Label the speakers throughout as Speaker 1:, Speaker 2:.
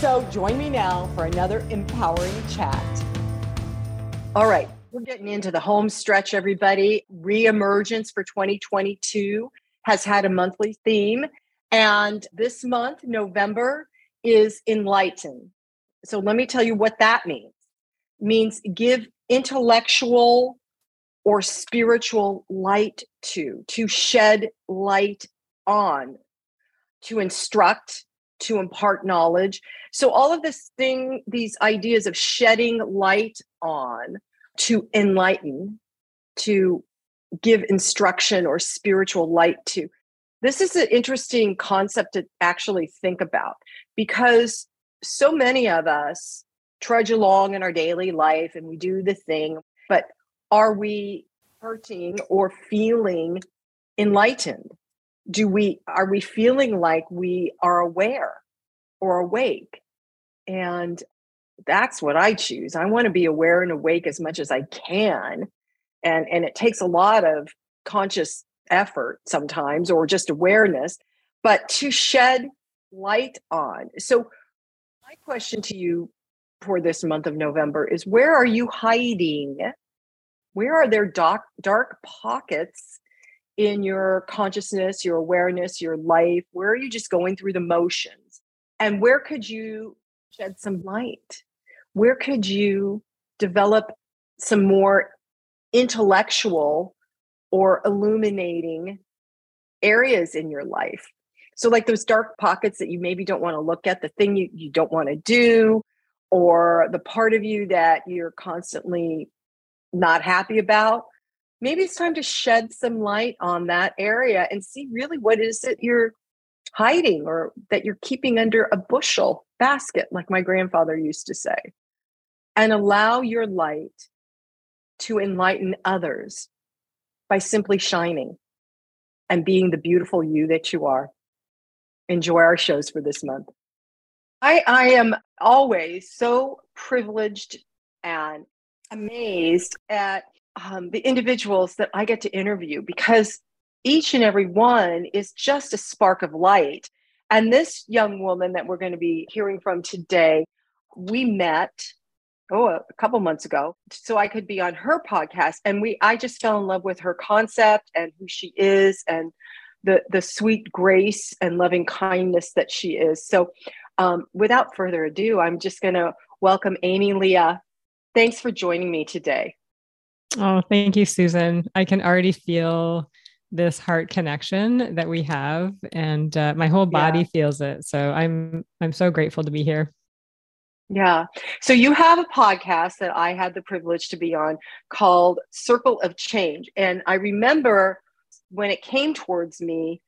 Speaker 1: So join me now for another empowering chat. All right, we're getting into the home stretch, everybody. Reemergence for 2022 has had a monthly theme. And this month, November, is enlighten. So let me tell you what that means. It means give intellectual or spiritual light to, to shed light on, to instruct, to impart knowledge. So all of this thing, these ideas of shedding light on to enlighten, to give instruction or spiritual light to. This is an interesting concept to actually think about because so many of us trudge along in our daily life and we do the thing, but are we hurting or feeling enlightened? Do we are we feeling like we are aware or awake? And that's what i choose. I want to be aware and awake as much as i can and and it takes a lot of conscious effort sometimes or just awareness but to shed light on. So my question to you for this month of november is where are you hiding? Where are there dark dark pockets in your consciousness, your awareness, your life? Where are you just going through the motions? And where could you shed some light? Where could you develop some more intellectual or illuminating areas in your life? So, like those dark pockets that you maybe don't want to look at, the thing you, you don't want to do, or the part of you that you're constantly not happy about maybe it's time to shed some light on that area and see really what is it you're hiding or that you're keeping under a bushel basket, like my grandfather used to say, and allow your light to enlighten others by simply shining and being the beautiful you that you are. Enjoy our shows for this month. I, I am always so privileged and amazed at um, the individuals that I get to interview because each and every one is just a spark of light. And this young woman that we're going to be hearing from today, we met oh a couple months ago so I could be on her podcast and we I just fell in love with her concept and who she is and the the sweet grace and loving kindness that she is. So um, without further ado, I'm just going to welcome Amy Leah. Thanks for joining me today.
Speaker 2: Oh, thank you, Susan. I can already feel this heart connection that we have, and uh, my whole body yeah. feels it. So I'm I'm so grateful to be here.
Speaker 1: Yeah. So you have a podcast that I had the privilege to be on called Circle of Change, and I remember when it came towards me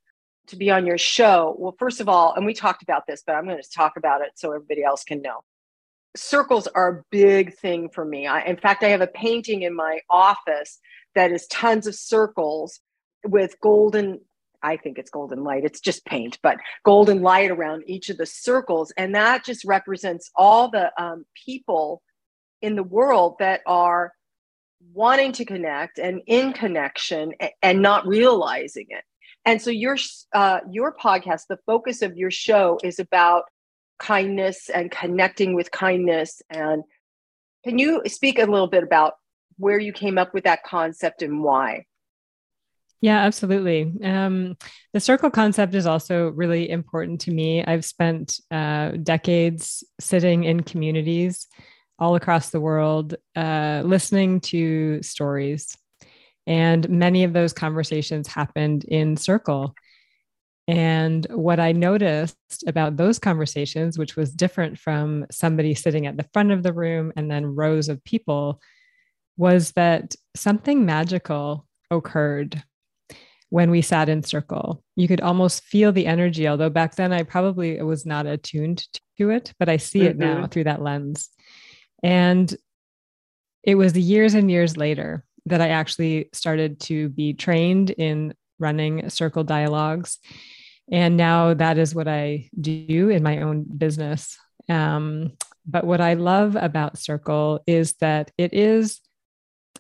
Speaker 1: to be on your show. Well, first of all, and we talked about this, but I'm going to talk about it so everybody else can know circles are a big thing for me. I, in fact, I have a painting in my office that is tons of circles with golden I think it's golden light. It's just paint, but golden light around each of the circles. And that just represents all the um, people in the world that are wanting to connect and in connection and, and not realizing it. And so your uh, your podcast, the focus of your show is about kindness and connecting with kindness. And can you speak a little bit about where you came up with that concept and why?
Speaker 2: Yeah, absolutely. Um, the circle concept is also really important to me. I've spent uh, decades sitting in communities all across the world, uh, listening to stories. And many of those conversations happened in circle. And what I noticed about those conversations, which was different from somebody sitting at the front of the room and then rows of people, was that something magical occurred when we sat in circle. You could almost feel the energy, although back then I probably was not attuned to it, but I see mm-hmm. it now mm-hmm. through that lens. And it was years and years later that I actually started to be trained in running circle dialogues. And now that is what I do in my own business. Um, but what I love about Circle is that it is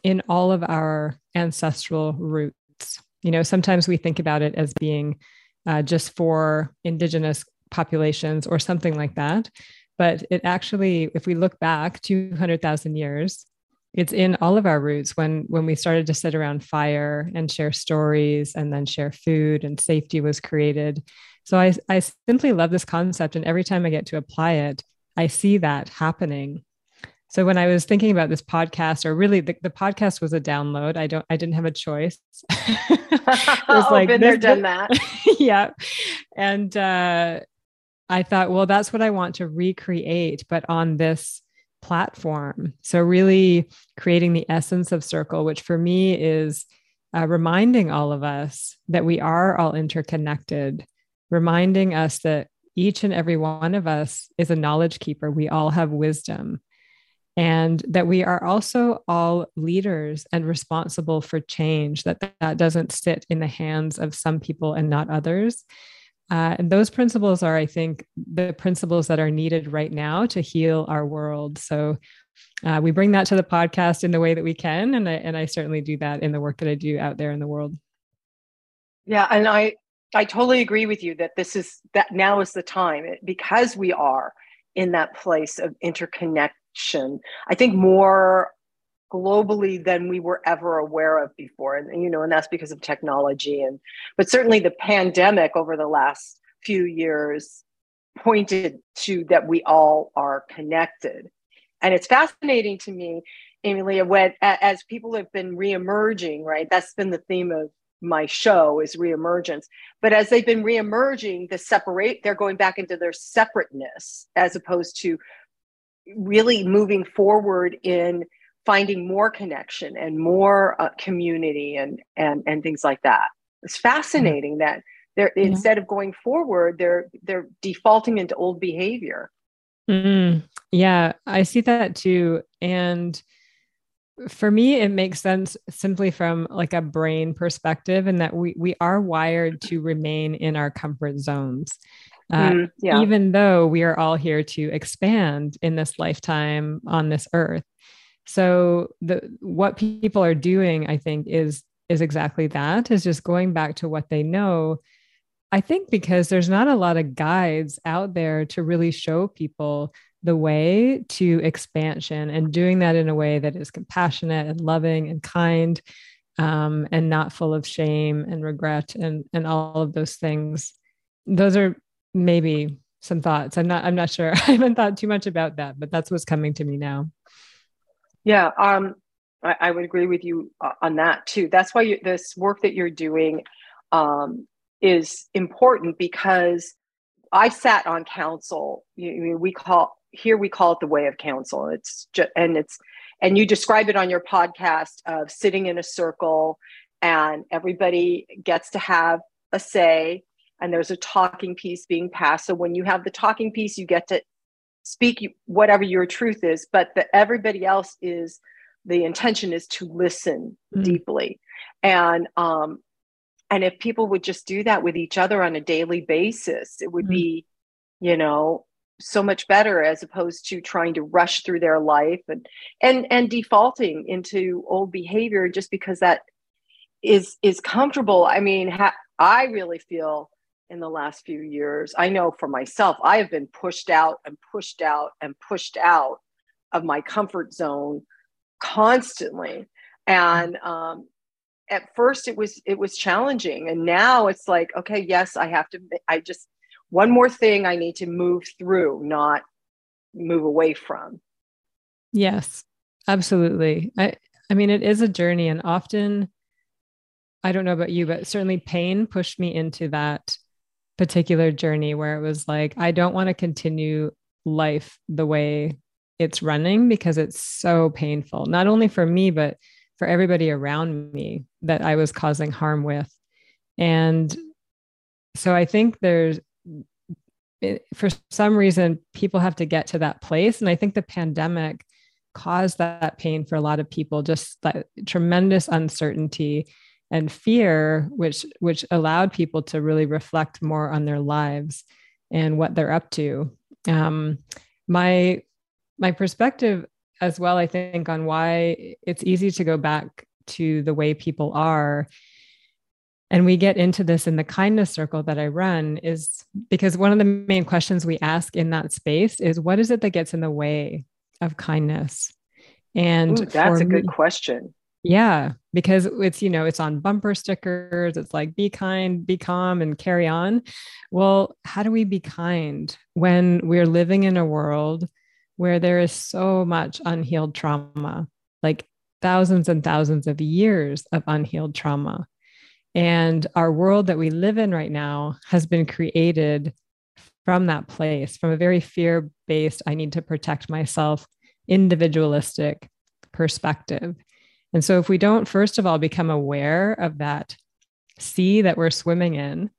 Speaker 2: in all of our ancestral roots. You know, sometimes we think about it as being uh, just for Indigenous populations or something like that. But it actually, if we look back 200,000 years, it's in all of our roots when when we started to sit around fire and share stories and then share food and safety was created. So i i simply love this concept and every time i get to apply it i see that happening. So when i was thinking about this podcast or really the, the podcast was a download. I don't i didn't have a choice.
Speaker 1: It was oh, like been there done that.
Speaker 2: Yeah. And uh i thought well that's what i want to recreate but on this platform. So, really creating the essence of Circle, which for me is uh, reminding all of us that we are all interconnected, reminding us that each and every one of us is a knowledge keeper. We all have wisdom. And that we are also all leaders and responsible for change, that that doesn't sit in the hands of some people and not others. Uh, and those principles are, I think, the principles that are needed right now to heal our world. So uh, we bring that to the podcast in the way that we can, and I, and I certainly do that in the work that I do out there in the world.
Speaker 1: Yeah, and I I totally agree with you that this is that now is the time because we are in that place of interconnection. I think more globally than we were ever aware of before. And you know and that's because of technology. And but certainly the pandemic over the last few years pointed to that we all are connected. And it's fascinating to me Emilia when as people have been reemerging right? That's been the theme of my show is reemergence. But as they've been reemerging the separate they're going back into their separateness as opposed to really moving forward in finding more connection and more uh, community and and and things like that. It's fascinating mm-hmm. that they're yeah. instead of going forward they're they're defaulting into old behavior.
Speaker 2: Mm, yeah i see that too. And for me it makes sense simply from like a brain perspective and that we we are wired to remain in our comfort zones. Uh, mm, yeah. even though we are all here to expand in this lifetime on this earth so the what people are doing, I think, is is exactly that, is just going back to what they know. I think because there's not a lot of guides out there to really show people the way to expansion and doing that in a way that is compassionate and loving and kind um, and not full of shame and regret and and all of those things. Those are maybe some thoughts. I'm not I'm not sure. I haven't thought too much about that, but that's what's coming to me now.
Speaker 1: Yeah, um, I, I, would agree with you uh, on that too. That's why you, this work that you're doing um, is important because I sat on council. You, we call here we call it the way of council. It's and it's and you describe it on your podcast of sitting in a circle and everybody gets to have a say and there's a talking piece being passed. So when you have the talking piece, you get to speak whatever your truth is but that everybody else is the intention is to listen mm-hmm. deeply and um and if people would just do that with each other on a daily basis it would mm-hmm. be you know so much better as opposed to trying to rush through their life and and and defaulting into old behavior just because that is is comfortable i mean ha- i really feel in the last few years. I know for myself, I have been pushed out and pushed out and pushed out of my comfort zone constantly. And um, at first, it was it was challenging, and now it's like, okay, yes, I have to. I just one more thing I need to move through, not move away from.
Speaker 2: Yes, absolutely. I I mean, it is a journey, and often. I don't know about you, but certainly pain pushed me into that particular journey where it was like, I don't want to continue life the way it's running because it's so painful, not only for me, but for everybody around me that I was causing harm with. And so I think there's, eh, for some reason, people have to get to that place. And I think the pandemic caused that pain for a lot of people, just that tremendous uncertainty and fear, which which allowed people to really reflect more on their lives and what they're up to. Um, my my perspective as well, I think, on why it's easy to go back to the way people are and we get into this in the kindness circle that I run is because one of the main questions we ask in that space is what is it that gets in the way of kindness? And
Speaker 1: Ooh, that's a good me, question.
Speaker 2: Yeah, because it's, you know, it's on bumper stickers. It's like be kind, be calm, and carry on. Well, how do we be kind when we're living in a world where there is so much unhealed trauma, like thousands and thousands of years of unhealed trauma? And our world that we live in right now has been created from that place, from a very fear based, I need to protect myself, individualistic perspective. And so, if we don't, first of all, become aware of that sea that we're swimming in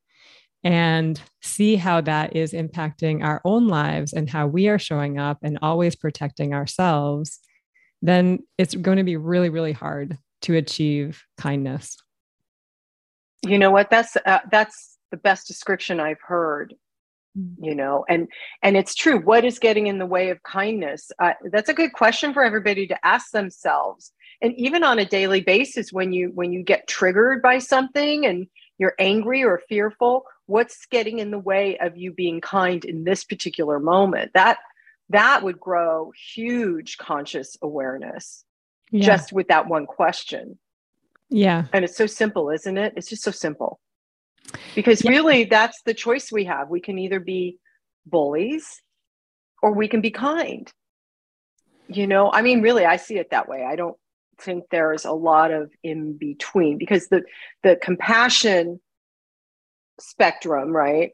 Speaker 2: and see how that is impacting our own lives and how we are showing up and always protecting ourselves, then it's going to be really, really hard to achieve kindness.
Speaker 1: You know what? That's uh, that's the best description i've heard mm. you know and and it's true. What is getting in the way of kindness? Uh, that's a good question for everybody to ask themselves and even on a daily basis when you when you get triggered by something and you're angry or fearful what's getting in the way of you being kind in this particular moment that that would grow huge conscious awareness yeah. just with that one question
Speaker 2: yeah.
Speaker 1: And it's so simple, isn't it? It's just so simple. Because yeah. really, that's the choice we have. We can either be bullies or we can be kind. You know, I mean, really, I see it that way. I don't think there's a lot of in between because the the compassion spectrum, right,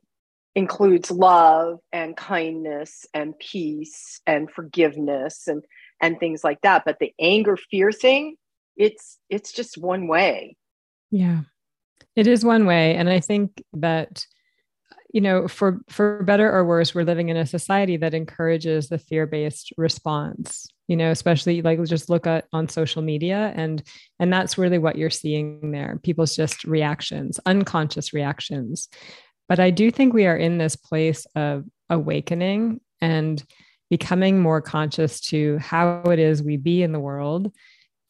Speaker 1: includes love and kindness and peace and forgiveness and and things like that. But the anger fear thing, it's it's just one way.
Speaker 2: Yeah. It is one way. And i think that you know for for better or worse we're living in a society that encourages the fear-based response you know especially like just look at on social media and and that's really what you're seeing there people's just reactions unconscious reactions but i do think we are in this place of awakening and becoming more conscious to how it is we be in the world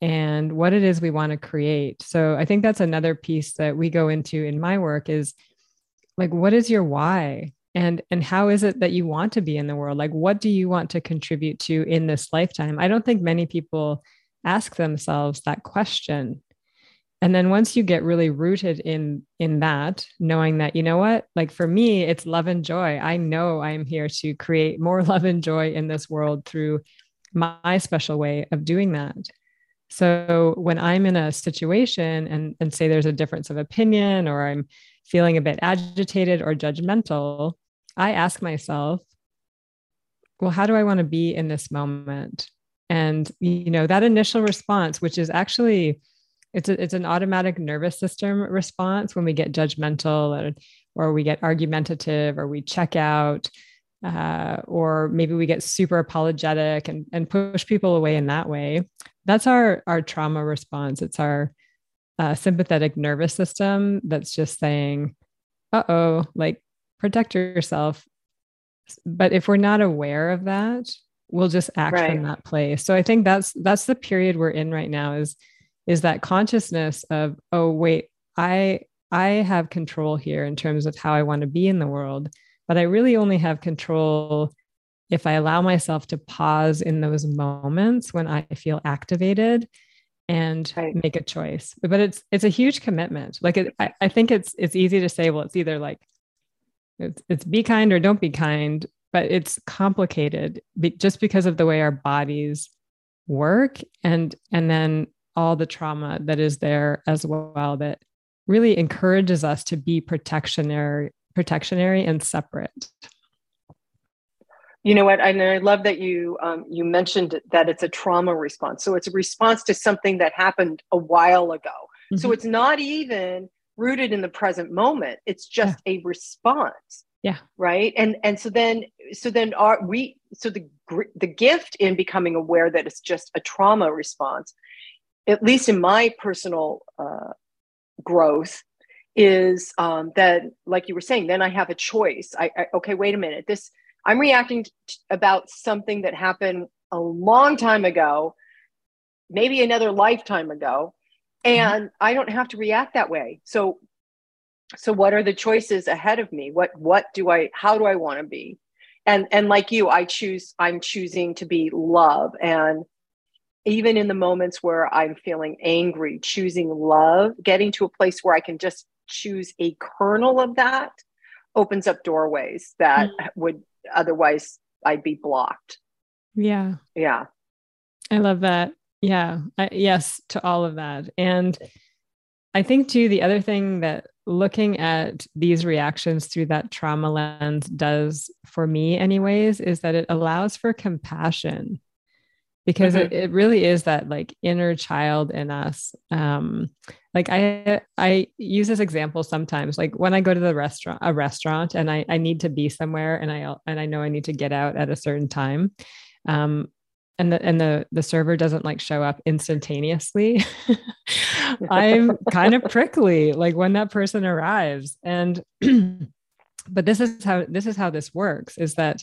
Speaker 2: and what it is we want to create. So I think that's another piece that we go into in my work is like what is your why? And and how is it that you want to be in the world? Like what do you want to contribute to in this lifetime? I don't think many people ask themselves that question. And then once you get really rooted in in that, knowing that you know what? Like for me it's love and joy. I know I am here to create more love and joy in this world through my special way of doing that. So when I'm in a situation and, and say there's a difference of opinion or I'm feeling a bit agitated or judgmental, I ask myself, well, how do I want to be in this moment? And you know, that initial response, which is actually it's a, it's an automatic nervous system response when we get judgmental or, or we get argumentative or we check out uh, or maybe we get super apologetic and, and push people away in that way that's our our trauma response it's our uh, sympathetic nervous system that's just saying uh-oh like protect yourself but if we're not aware of that we'll just act right. from that place so i think that's that's the period we're in right now is is that consciousness of oh wait i i have control here in terms of how i want to be in the world but I really only have control if I allow myself to pause in those moments when I feel activated and right. make a choice. But it's it's a huge commitment. Like it, I, I think it's it's easy to say, well, it's either like it's, it's be kind or don't be kind, but it's complicated just because of the way our bodies work and and then all the trauma that is there as well that really encourages us to be protectionary protectionary and separate.
Speaker 1: You know what? And I love that you um, you mentioned that it's a trauma response. So it's a response to something that happened a while ago. Mm-hmm. So it's not even rooted in the present moment. It's just yeah. a response.
Speaker 2: Yeah.
Speaker 1: Right. And and so then so then are we so the the gift in becoming aware that it's just a trauma response, at least in my personal uh, growth, is um, that like you were saying. Then I have a choice. I, I okay. Wait a minute. This I'm reacting t- about something that happened a long time ago, maybe another lifetime ago, mm-hmm. and mm-hmm. I don't have to react that way. So so what are the choices ahead of me what what do i how do i want to be and and like you i choose i'm choosing to be love and even in the moments where i'm feeling angry choosing love getting to a place where i can just choose a kernel of that opens up doorways that mm. would otherwise i'd be blocked.
Speaker 2: Yeah.
Speaker 1: Yeah.
Speaker 2: I love that. Yeah. I, yes to all of that. And i think too the other thing that looking at these reactions through that trauma lens does for me anyways is that it allows for compassion because mm-hmm. it, it really is that like inner child in us um like i i use this example sometimes like when i go to the restaurant a restaurant and i i need to be somewhere and i and i know i need to get out at a certain time um and the and the the server doesn't like show up instantaneously i'm kind of prickly like when that person arrives and but this is how this is how this works is that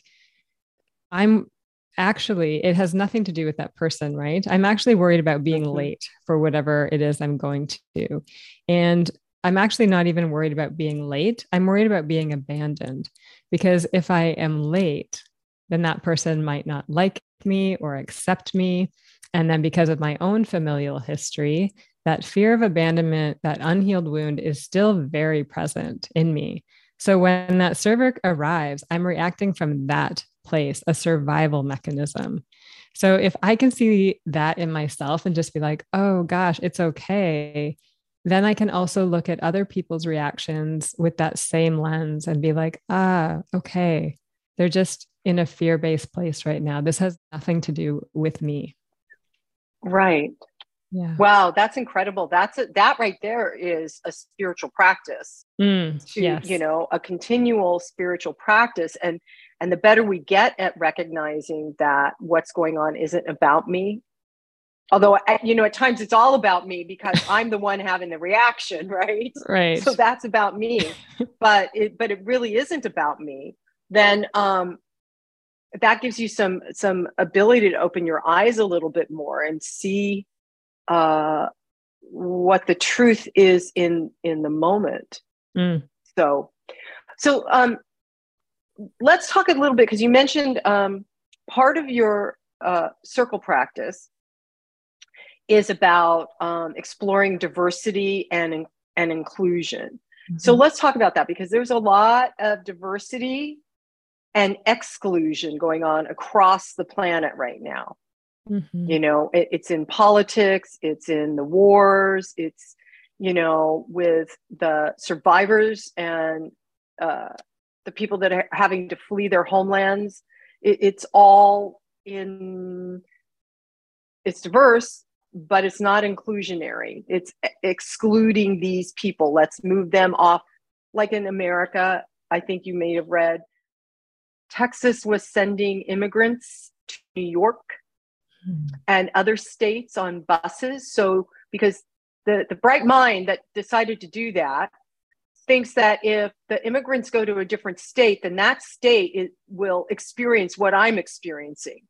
Speaker 2: i'm actually it has nothing to do with that person right i'm actually worried about being mm-hmm. late for whatever it is i'm going to do and i'm actually not even worried about being late i'm worried about being abandoned because if i am late then that person might not like me or accept me. And then because of my own familial history, that fear of abandonment, that unhealed wound is still very present in me. So when that server arrives, I'm reacting from that place, a survival mechanism. So if I can see that in myself and just be like, oh gosh, it's okay, then I can also look at other people's reactions with that same lens and be like, ah, okay, they're just in a fear based place right now. This has nothing to do with me.
Speaker 1: Right. Yeah. Wow, that's incredible. That's a, that right there is a spiritual practice.
Speaker 2: Mm,
Speaker 1: to,
Speaker 2: yes.
Speaker 1: you know, a continual spiritual practice and and the better we get at recognizing that what's going on isn't about me. Although you know at times it's all about me because I'm the one having the reaction, right?
Speaker 2: Right.
Speaker 1: So that's about me. but it but it really isn't about me. Then um that gives you some some ability to open your eyes a little bit more and see uh, what the truth is in in the moment.
Speaker 2: Mm.
Speaker 1: So, so um, let's talk a little bit because you mentioned um, part of your uh, circle practice is about um, exploring diversity and and inclusion. Mm-hmm. So let's talk about that because there's a lot of diversity and exclusion going on across the planet right now. Mm-hmm. You know, it, it's in politics, it's in the wars, it's, you know, with the survivors and uh, the people that are having to flee their homelands. It, it's all in, it's diverse, but it's not inclusionary. It's excluding these people. Let's move them off. Like in America, I think you may have read Texas was sending immigrants to New York hmm. and other states on buses. So, because the, the bright mind that decided to do that thinks that if the immigrants go to a different state, then that state it will experience what I'm experiencing.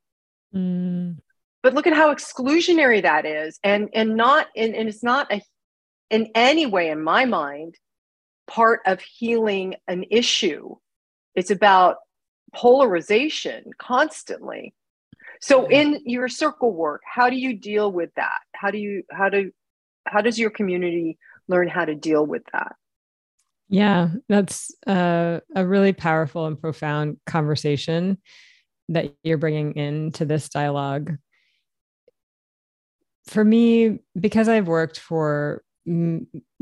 Speaker 2: Mm.
Speaker 1: But look at how exclusionary that is, and and not and, and it's not a, in any way, in my mind, part of healing an issue. It's about polarization constantly so in your circle work how do you deal with that how do you how do how does your community learn how to deal with that
Speaker 2: yeah that's a, a really powerful and profound conversation that you're bringing into this dialogue for me because i've worked for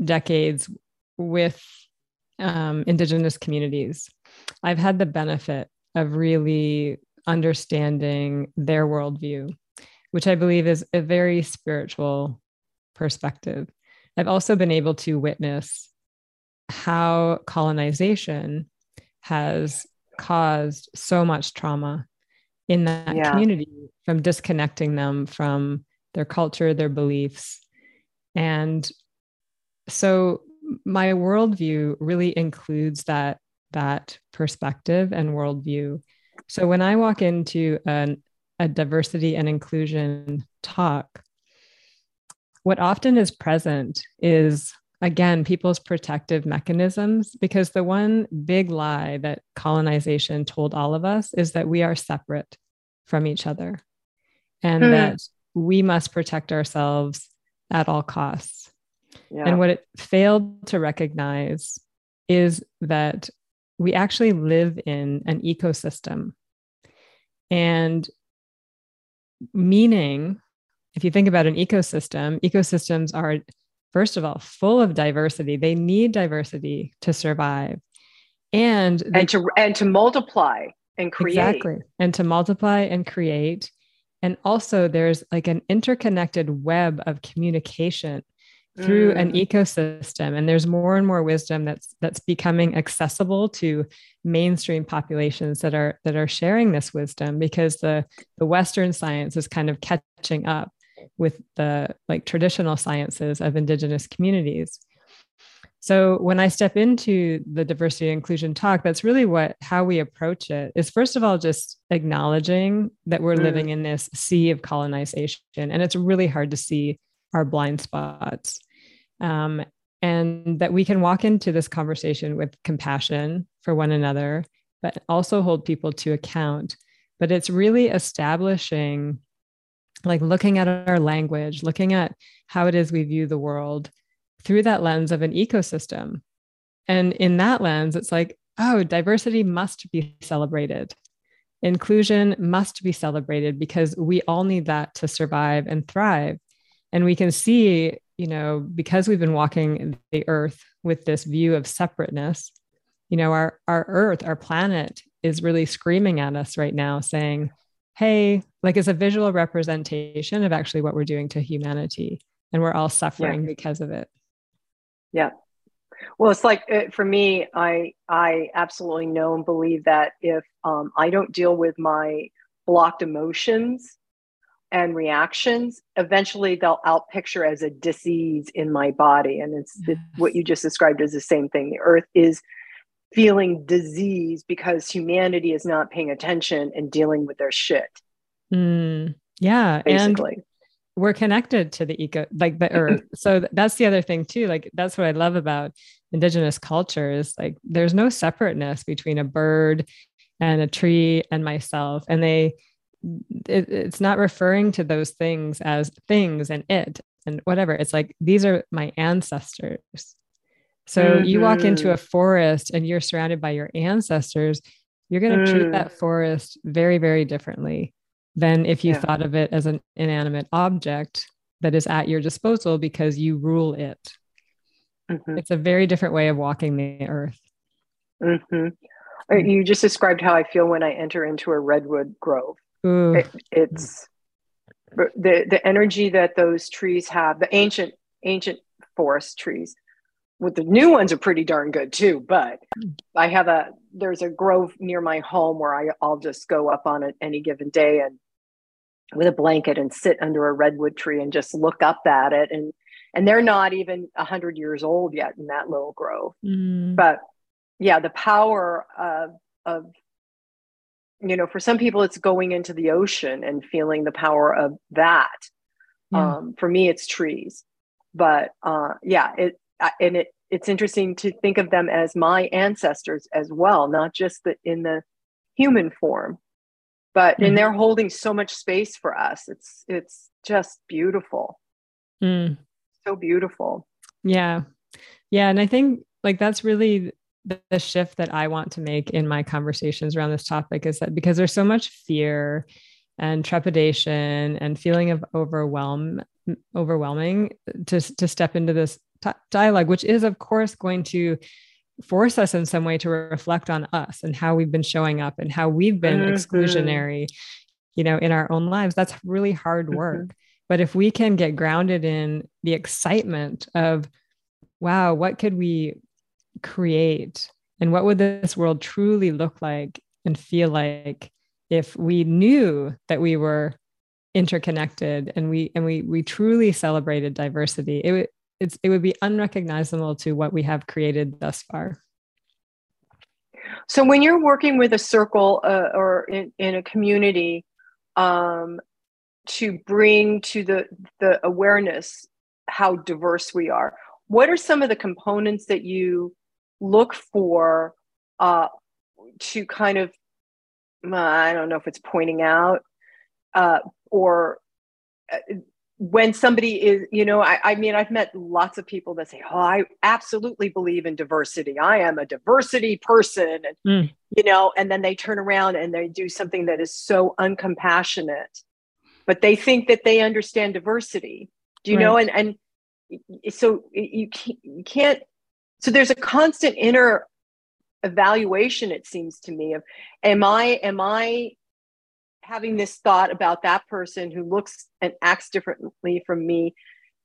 Speaker 2: decades with um, indigenous communities i've had the benefit of really understanding their worldview, which I believe is a very spiritual perspective. I've also been able to witness how colonization has caused so much trauma in that
Speaker 1: Yeah.
Speaker 2: community from disconnecting them from their culture, their beliefs. And so my worldview really includes that that perspective and worldview. So when I walk into an, a diversity and inclusion talk, what often is present is again people's protective mechanisms because the one big lie that colonization told all of us is that we are separate from each other and
Speaker 1: Hmm.
Speaker 2: that we must protect ourselves at all costs
Speaker 1: Yeah.
Speaker 2: and what it failed to recognize is that we actually live in an ecosystem. And meaning, if you think about an ecosystem, ecosystems are, first of all, full of diversity. They need diversity to survive. And, they
Speaker 1: and to and to multiply and create.
Speaker 2: Exactly. And to multiply and create. And also, there's like an interconnected web of communication through an
Speaker 1: Mm.
Speaker 2: ecosystem and there's more and more wisdom that's that's becoming accessible to mainstream populations that are that are sharing this wisdom because the the western science is kind of catching up with the like traditional sciences of indigenous communities. So when i step into the diversity and inclusion talk that's really what how we approach it is first of all just acknowledging that we're
Speaker 1: Mm.
Speaker 2: living in this sea of colonization and it's really hard to see our blind spots. Um, and that we can walk into this conversation with compassion for one another but also hold people to account. But it's really establishing like looking at our language looking at how it is we view the world through that lens of an ecosystem. And in that lens it's like oh diversity must be celebrated. Inclusion must be celebrated because we all need that to survive and thrive. And we can see you know because we've been walking the earth with this view of separateness you know our our earth our planet is really screaming at us right now saying hey like it's a visual representation of actually what we're doing to humanity and we're all suffering because of it
Speaker 1: Yeah. Well, it's like uh, for me, I I absolutely know and believe that if um, I don't deal with my blocked emotions and reactions, eventually they'll outpicture as a disease in my body, and it's the, what you just described as the same thing. The Earth is feeling disease because humanity is not paying attention and dealing with their shit.
Speaker 2: Mm, yeah and
Speaker 1: Basically,
Speaker 2: we're connected to the eco like the earth so that's the other thing too like that's what i love about indigenous culture is like there's no separateness between a bird and a tree and myself and they it, it's not referring to those things as things and it and whatever. It's like these are my ancestors so you walk into a forest and you're surrounded by your ancestors you're going to treat
Speaker 1: Mm.
Speaker 2: that forest very very differently than if you
Speaker 1: Yeah.
Speaker 2: thought of it as an inanimate object that is at your disposal because you rule it.
Speaker 1: Mhm,
Speaker 2: It's a very different way of walking the earth.
Speaker 1: mhm. Uh, you just described how I feel when I enter into a redwood grove. It, it's the the energy that those trees have the ancient ancient forest trees with the new ones are pretty darn good too but i have a there's a grove near my home where I, i'll just go up on it any given day and with a blanket and sit under a redwood tree and just look up at it. And and they're not even 100 years old yet in that little grove.
Speaker 2: Mm,
Speaker 1: but yeah the power of of you know for some people it's going into the ocean and feeling the power of that.
Speaker 2: Yeah.
Speaker 1: um for me it's trees. But uh yeah it and it it's interesting to think of them as my ancestors as well not just the in the human form but
Speaker 2: Mhm.
Speaker 1: and they're holding so much space for us it's it's just beautiful
Speaker 2: mm.
Speaker 1: so beautiful
Speaker 2: Yeah. Yeah. And I think like that's really the, the shift that I want to make in my conversations around this topic is that because there's so much fear and trepidation and feeling of overwhelm overwhelming to, to step into this t- dialogue, which is of course going to force us in some way to reflect on us and how we've been showing up and how we've been
Speaker 1: Mhm.
Speaker 2: exclusionary, you know, in our own lives. That's really hard
Speaker 1: Mhm.
Speaker 2: work. But if we can get grounded in the excitement of, wow, what could we create And what would this world truly look like and feel like if we knew that we were interconnected and we and we we truly celebrated diversity it would it's it would be unrecognizable to what we have created thus far.
Speaker 1: So when you're working with a circle uh, or in, in a community um, to bring to the the awareness how diverse we are what are some of the components that you look for uh, to kind of i don't know if it's pointing out uh, or uh, when somebody is you know I, I, mean i've met lots of people that say oh i absolutely believe in diversity i am a diversity person and mm. you know and then they turn around and they do something that is so uncompassionate but they think that they understand diversity do you right. know and and so you can't, you can't so there's a constant inner evaluation it seems to me of am i am i having this thought about that person who looks and acts differently from me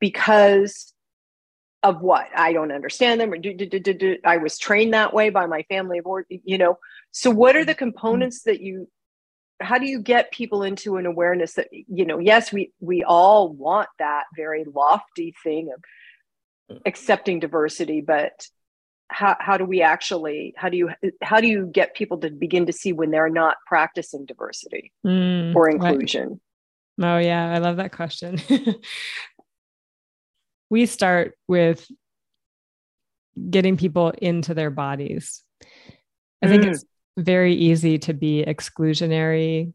Speaker 1: because of what? I don't understand them or do, do, do, do, I was trained that way by my family of or you know? So what are the components that you how do you get people into an awareness that you know yes we we all want that very lofty thing of accepting diversity but how, how do we actually how do you how do you get people to begin to see when they're not practicing diversity mm, or inclusion
Speaker 2: right. oh yeah i love that question we start with getting people into their bodies i think mm. it's very easy to be exclusionary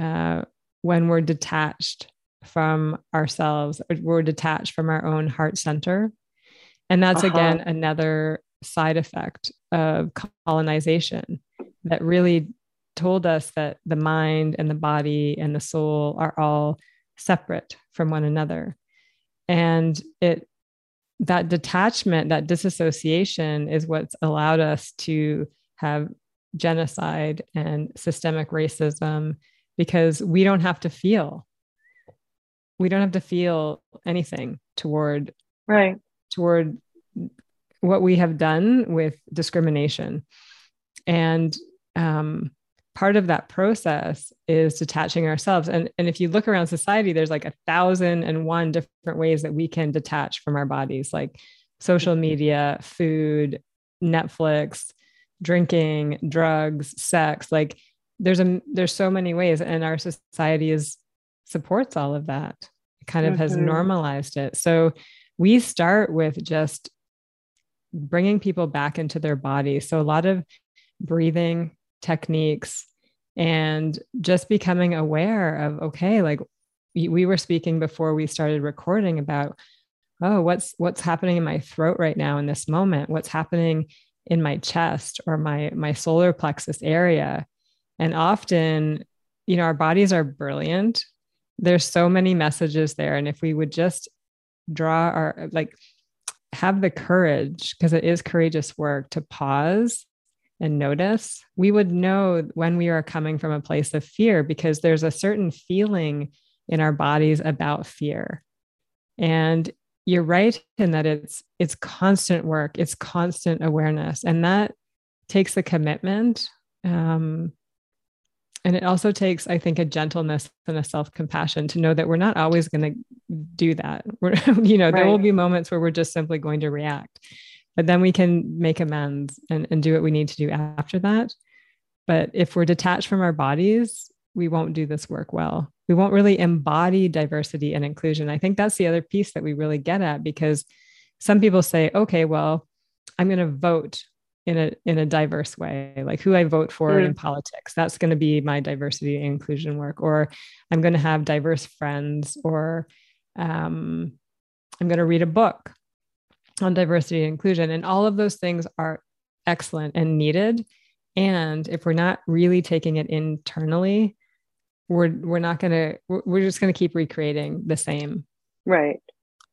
Speaker 2: uh, when we're detached from ourselves or we're detached from our own heart center and that's uh-huh. again another side effect of colonization that really told us that the mind and the body and the soul are all separate from one another. And it that detachment that disassociation is what's allowed us to have genocide and systemic racism because we don't have to feel we don't have to feel anything toward
Speaker 1: right.
Speaker 2: toward what we have done with discrimination. And um, part of that process is detaching ourselves. And, and if you look around society, there's like a thousand and one different ways that we can detach from our bodies, like social media, food, Netflix, drinking, drugs, sex. Like there's a there's so many ways, and our society is supports all of that. It kind of mm-hmm. has normalized it. So we start with just bringing people back into their body. So, a lot of breathing techniques and just becoming aware of, okay, like we were speaking before we started recording about, oh, what's what's happening in my throat right now in this moment? What's happening in my chest or my my solar plexus area? And often, you know, our bodies are brilliant. There's so many messages there. And if we would just draw our like have the courage, because it is courageous work, to pause and notice, we would know when we are coming from a place of fear because there's a certain feeling in our bodies about fear. And you're right in that it's it's constant work, it's constant awareness, and that takes a commitment. Um, and it also takes, I think, a gentleness and a self compassion to know that we're not always going to do that. We're, you know, right. there will be moments where we're just simply going to react, but then we can make amends and, and do what we need to do after that. But if we're detached from our bodies, we won't do this work well. We won't really embody diversity and inclusion. I think that's the other piece that we really get at because some people say, okay, well, I'm going to vote in a in a diverse way like who i vote for mm. in politics that's going to be my diversity and inclusion work or i'm going to have diverse friends or um, i'm going to read a book on diversity and inclusion and all of those things are excellent and needed and if we're not really taking it internally we're we're not going to we're just going to keep recreating the same.
Speaker 1: Right.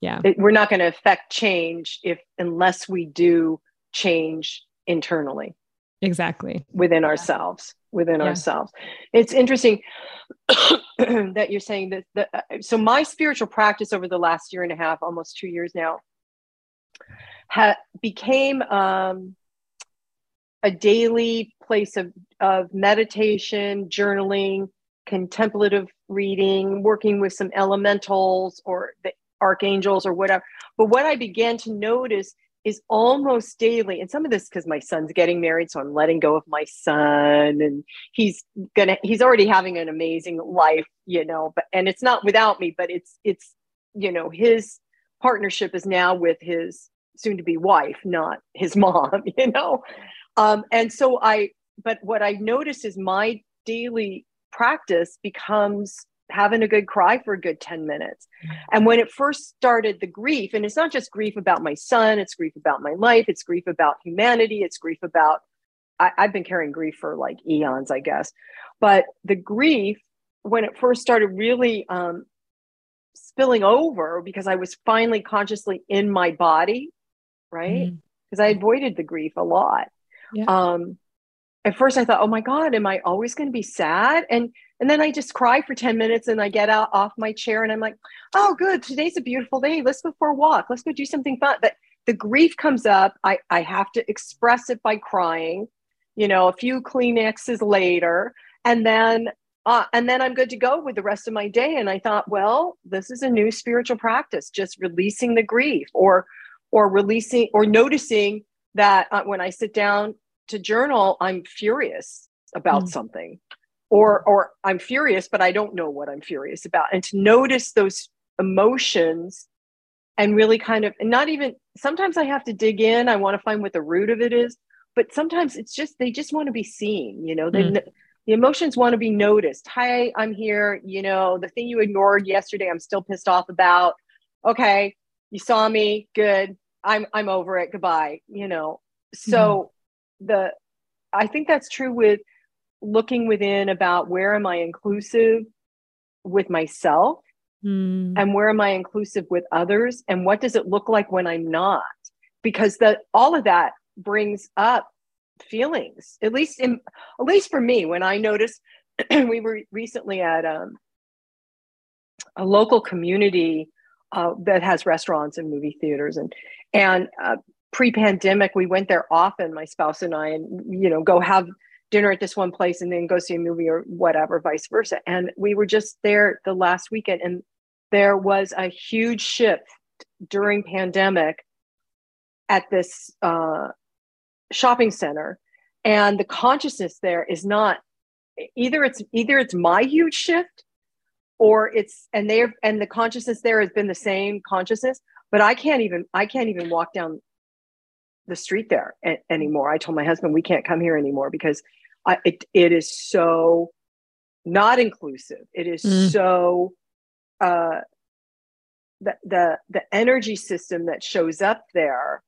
Speaker 2: Yeah.
Speaker 1: It, we're not going to affect change if unless we do change internally
Speaker 2: exactly
Speaker 1: within ourselves within yeah. ourselves it's interesting that you're saying that, that uh, so my spiritual practice over the last year and a half almost two years now ha- became um, a daily place of, of meditation, journaling, contemplative reading, working with some elementals or the archangels or whatever. But what I began to notice is almost daily, and some of this because my son's getting married, so I'm letting go of my son, and he's gonna he's already having an amazing life, you know. But and it's not without me, but it's it's you know his partnership is now with his soon to be wife, not his mom, you know. Um, and so I, but what I notice is my daily practice becomes having a good cry for a good 10 minutes. And when it first started, the grief, and it's not just grief about my son, it's grief about my life, it's grief about humanity, it's grief about, I, have been carrying grief for like eons, I guess. But the grief, when it first started really um, spilling over, because I was finally consciously in my body, right? Because mm-hmm. I avoided the grief a lot. Yeah. Um, at first I thought, oh my God, am I always going to be sad? And and then I just cry for 10 minutes and I get out off my chair and I'm like, oh, good, today's a beautiful day. Let's go for a walk. Let's go do something fun. But the grief comes up. I, I have to express it by crying, you know, a few Kleenexes later. And then uh, and then I'm good to go with the rest of my day. And I thought, well, this is a new spiritual practice, just releasing the grief or or releasing or noticing that uh, when I sit down to journal, I'm furious about mm. something or or i'm furious but i don't know what i'm furious about. And to notice those emotions and really kind of and not even sometimes i have to dig in. I want to find what the root of it is but sometimes it's just they just want to be seen you know? They, mm. the emotions want to be noticed. Hi i'm here you know? The thing you ignored yesterday i'm still pissed off about. Okay you saw me good. I'm i'm over it. Goodbye you know? So mm. the i think that's true with looking within about where am I inclusive with myself mm. and where am I inclusive with others and what does it look like when I'm not? Because that all of that brings up feelings. At least in at least for me, when I noticed we were recently at um, a local community uh, that has restaurants and movie theaters and and uh, pre-pandemic we went there often my spouse and i and you know go have dinner at this one place and then go see a movie or whatever, vice versa. And we were just there the last weekend and there was a huge shift during pandemic at this uh, shopping center and the consciousness there is not either it's either it's my huge shift or it's and they're and the consciousness there has been the same consciousness but i can't even i can't even walk down the street there a- anymore i told my husband we can't come here anymore because I, it, it is so not inclusive. It is mm. so uh, the the the energy system that shows up there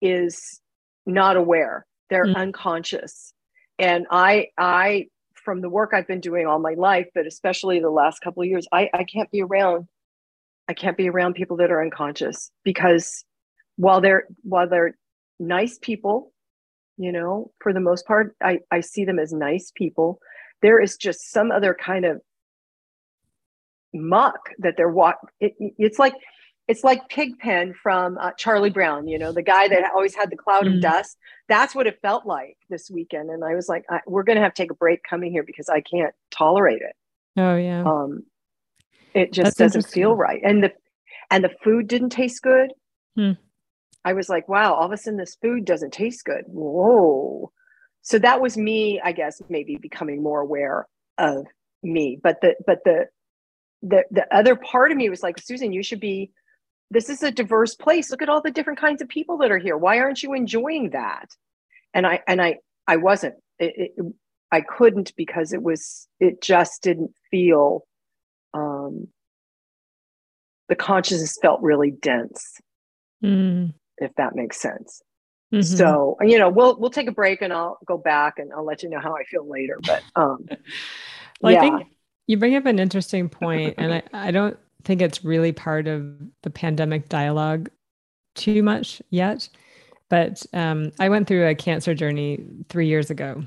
Speaker 1: is not aware. They're mm. unconscious, and I I from the work I've been doing all my life, but especially the last couple of years, I I can't be around. I can't be around people that are unconscious because while they're while they're nice people you know for the most part i i see them as nice people. There is just some other kind of muck that they're walk it, it's like it's like pigpen from uh, charlie brown you know the guy that always had the cloud mm. of dust. That's what it felt like this weekend. And i was like I, we're going to have to take a break coming here because i can't tolerate it.
Speaker 2: Oh yeah.
Speaker 1: Um it just that's doesn't feel right. And the and the food didn't taste good. Hmm. I was like, wow, all of a sudden this food doesn't taste good. Whoa. So that was me, I guess, maybe becoming more aware of me. But the but the the the other part of me was like, Susan, you should be this is a diverse place. Look at all the different kinds of people that are here. Why aren't you enjoying that? And I and I I wasn't. It, it, I couldn't because it was it just didn't feel um the consciousness felt really dense. Mm if that makes sense. Mm-hmm. So, you know, we'll we'll take a break and I'll go back and I'll let you know how I feel later. But um
Speaker 2: well, yeah. I think you bring up an interesting point, and I, I don't think it's really part of the pandemic dialogue too much yet. But um, I went through a cancer journey three years ago.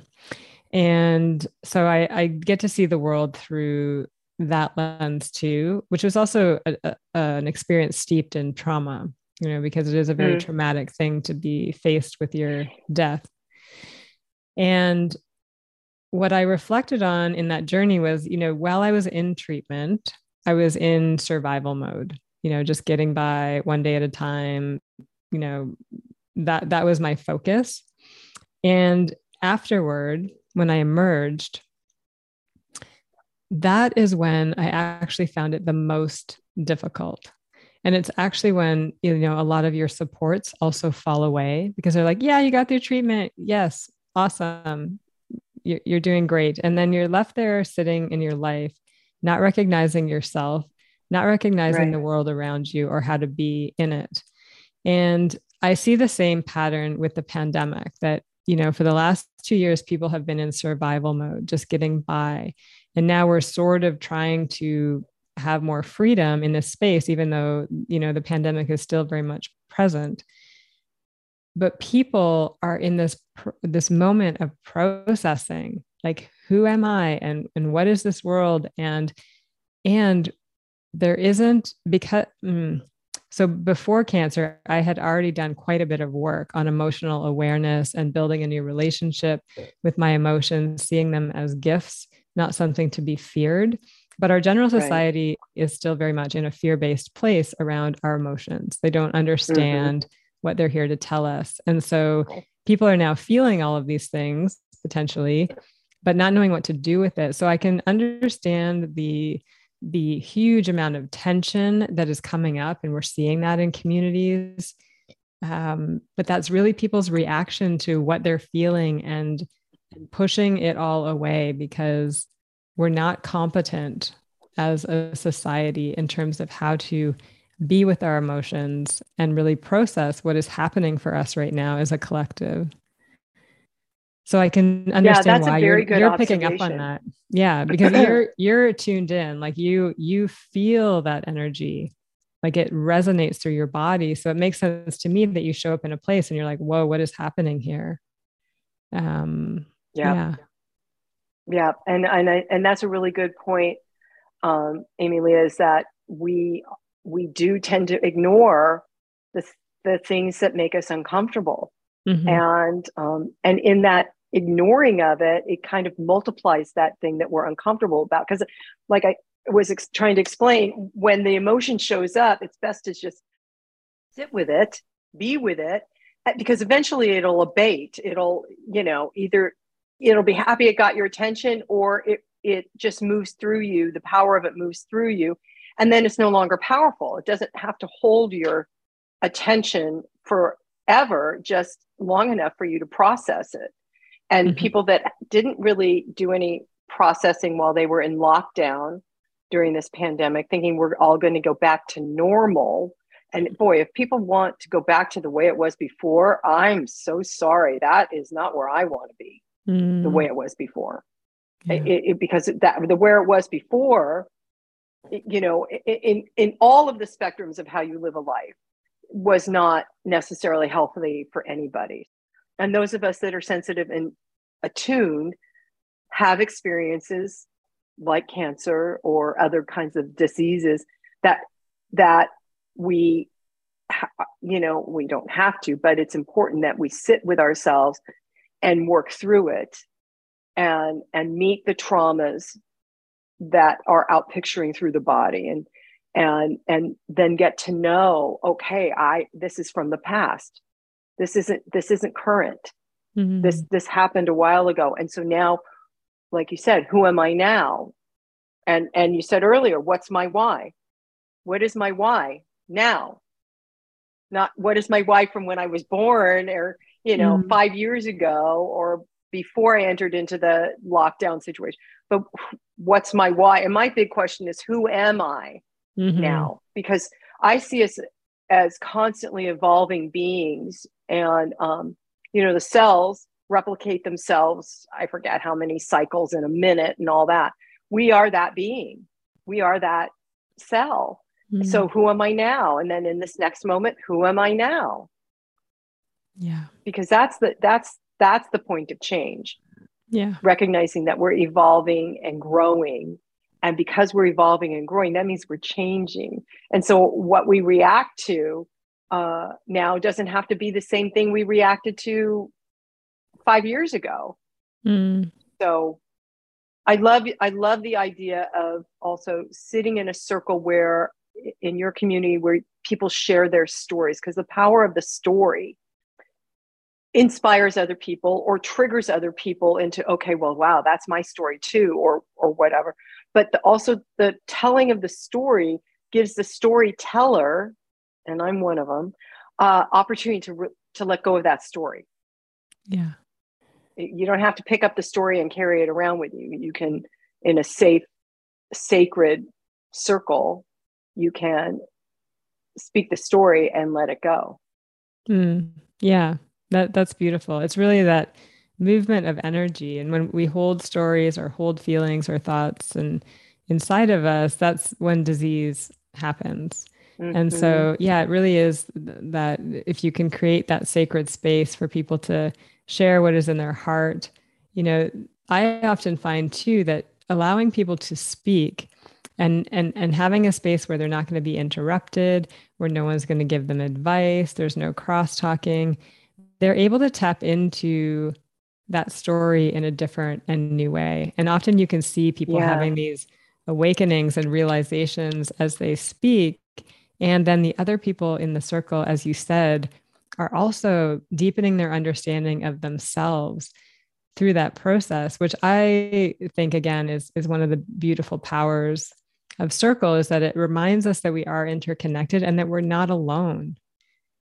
Speaker 2: And so I, I get to see the world through that lens too, which was also a, a, an experience steeped in trauma you know, because it is a very mm. traumatic thing to be faced with your death. And what I reflected on in that journey was, you know, while I was in treatment, I was in survival mode, you know, just getting by one day at a time, you know, that that was my focus. And afterward, when I emerged, that is when I actually found it the most difficult. And it's actually when, you know, a lot of your supports also fall away because they're like, yeah, you got through treatment. Yes, awesome. You're, you're doing great. And then you're left there sitting in your life, not recognizing yourself, not recognizing right. the world around you or how to be in it. And I see the same pattern with the pandemic that, you know, for the last two years, people have been in survival mode, just getting by. And now we're sort of trying to have more freedom in this space, even though, you know, the pandemic is still very much present. But people are in this this moment of processing, like who am I and and what is this world and and there isn't because mm, so before cancer, I had already done quite a bit of work on emotional awareness and building a new relationship with my emotions, seeing them as gifts, not something to be feared. But our general society right. is still very much in a fear based place around our emotions. They don't mm-hmm. understand mm-hmm. what they're here to tell us. And so people are now feeling all of these things potentially, but not knowing what to do with it. So I can understand the the huge amount of tension that is coming up, and we're seeing that in communities. Um, but that's really people's reaction to what they're feeling and, and pushing it all away because we're not competent as a society in terms of how to be with our emotions and really process what is happening for us right now as a collective. So I can understand yeah, why you're, you're picking up on that. Yeah, because you're you're tuned in, like you you feel that energy, like it resonates through your body. So it makes sense to me that you show up in a place and you're like, "Whoa, what is happening here?" Um,
Speaker 1: yeah. yeah, yeah, and and I, and that's a really good point, um, Amy Leah, is that we we do tend to ignore the the things that make us uncomfortable. Mm-hmm. And um, and in that ignoring of it, it kind of multiplies that thing that we're uncomfortable about. Because, like I was ex- trying to explain, when the emotion shows up, it's best to just sit with it, be with it, eh, because eventually it'll abate. It'll, you know, either it'll be happy it got your attention or it it just moves through you. The power of it moves through you, and then it's no longer powerful. It doesn't have to hold your attention forever, just long enough for you to process it and mm-hmm. people that didn't really do any processing while they were in lockdown during this pandemic thinking we're all going to go back to normal and boy if people want to go back to the way it was before i'm so sorry that is not where i want to be mm. the way it was before yeah. it, it, because that the where it was before you know in in all of the spectrums of how you live a life was not necessarily healthy for anybody and those of us that are sensitive and attuned have experiences like cancer or other kinds of diseases that that we you know we don't have to but it's important that we sit with ourselves and work through it and and meet the traumas that are out picturing through the body and and and then get to know okay i this is from the past. This isn't this isn't current. Mm-hmm. this this happened a while ago. And so now like you said who am i now? And and you said earlier what's my why? What is my why now? Not what is my why from when i was born or you know mm-hmm. 5 years ago or before i entered into the lockdown situation. But what's my why? And my big question is who am i mm-hmm. now? Because i see us as constantly evolving beings and um, you know the cells replicate themselves i forget how many cycles in a minute and all that. We are that being. We are that cell. Mm-hmm. so who am i now? And then in this next moment who am i now
Speaker 2: yeah.
Speaker 1: Because that's the that's that's the point of change.
Speaker 2: Yeah.
Speaker 1: Recognizing that we're evolving and growing. And because we're evolving and growing that means we're changing. And so what we react to uh, now doesn't have to be the same thing we reacted to five years ago. Mm. So I love I love the idea of also sitting in a circle where in your community where people share their stories because the power of the story inspires other people or triggers other people into okay well wow that's my story too or or whatever. But the, also the telling of the story gives the storyteller and i'm one of them uh, opportunity to re- to let go of that story.
Speaker 2: Yeah.
Speaker 1: You don't have to pick up the story and carry it around with you. You can in a safe sacred circle you can speak the story and let it go.
Speaker 2: Mm, yeah that that's beautiful it's really that movement of energy and when we hold stories or hold feelings or thoughts and inside of us that's when disease happens mm-hmm. and so mm-hmm. yeah it really is that if you can create that sacred space for people to share what is in their heart. You know, I often find too that allowing people to speak and and and having a space where they're not going to be interrupted, where no one's going to give them advice, there's no cross talking, they're able to tap into that story in a different and new way. And often you can see people yeah. having these awakenings and realizations as they speak. And then the other people in the circle, as you said, are also deepening their understanding of themselves through that process which i think again is is one of the beautiful powers of circle is that it reminds us that we are interconnected and that we're not alone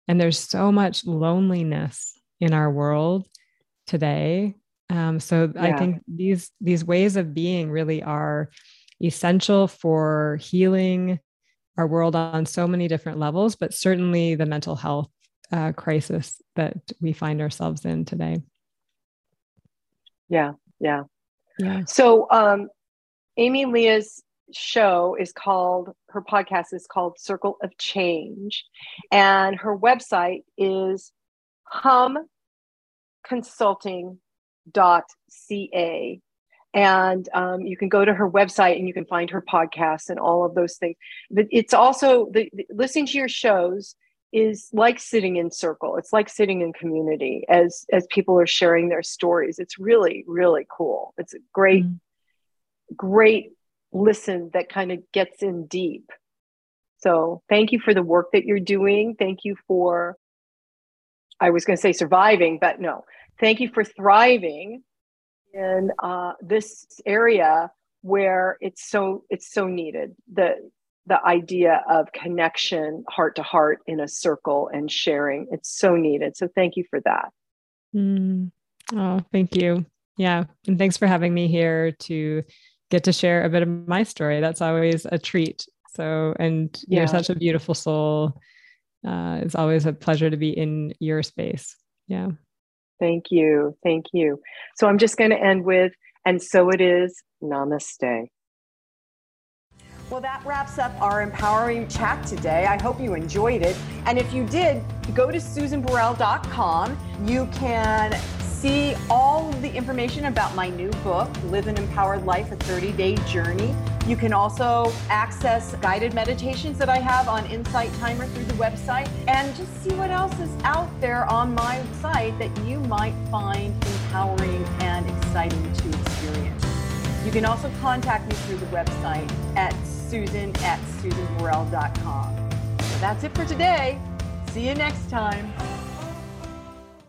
Speaker 2: and there's so much loneliness in our world today um, so yeah. i think these these ways of being really are essential for healing our world on so many different levels but certainly the mental health uh, crisis that we find ourselves in today.
Speaker 1: Yeah, yeah,
Speaker 2: yeah.
Speaker 1: So, um, Amy Leah's show is called her podcast is called Circle of Change, and her website is humconsulting.ca. And um, you can go to her website and you can find her podcast and all of those things. But it's also the, the listening to your shows is like sitting in circle it's like sitting in community as as people are sharing their stories it's really really cool it's a great mm. great listen that kind of gets in deep. So thank you for the work that you're doing. Thank you for i was going to say surviving but no. Thank you for thriving in uh, this area where it's so it's so needed. The the idea of connection heart to heart in a circle and sharing it's so needed. So thank you for that.
Speaker 2: Mm. oh thank you. Yeah. And thanks for having me here to get to share a bit of my story. That's always a treat. So and you're such a beautiful soul. Uh, it's always a pleasure to be in your space. Yeah.
Speaker 1: Thank you. Thank you. So i'm just going to end with and so it is. Namaste.
Speaker 3: Well, that wraps up our empowering chat today. I hope you enjoyed it. And if you did, go to susanburrell.com. You can see all of the information about my new book, Live an Empowered Life, a 30 day journey. You can also access guided meditations that I have on Insight Timer through the website and just see what else is out there on my site that you might find empowering and exciting to experience. You can also contact me through the website at susan at susanburrell.com. So that's it for today. See you next time.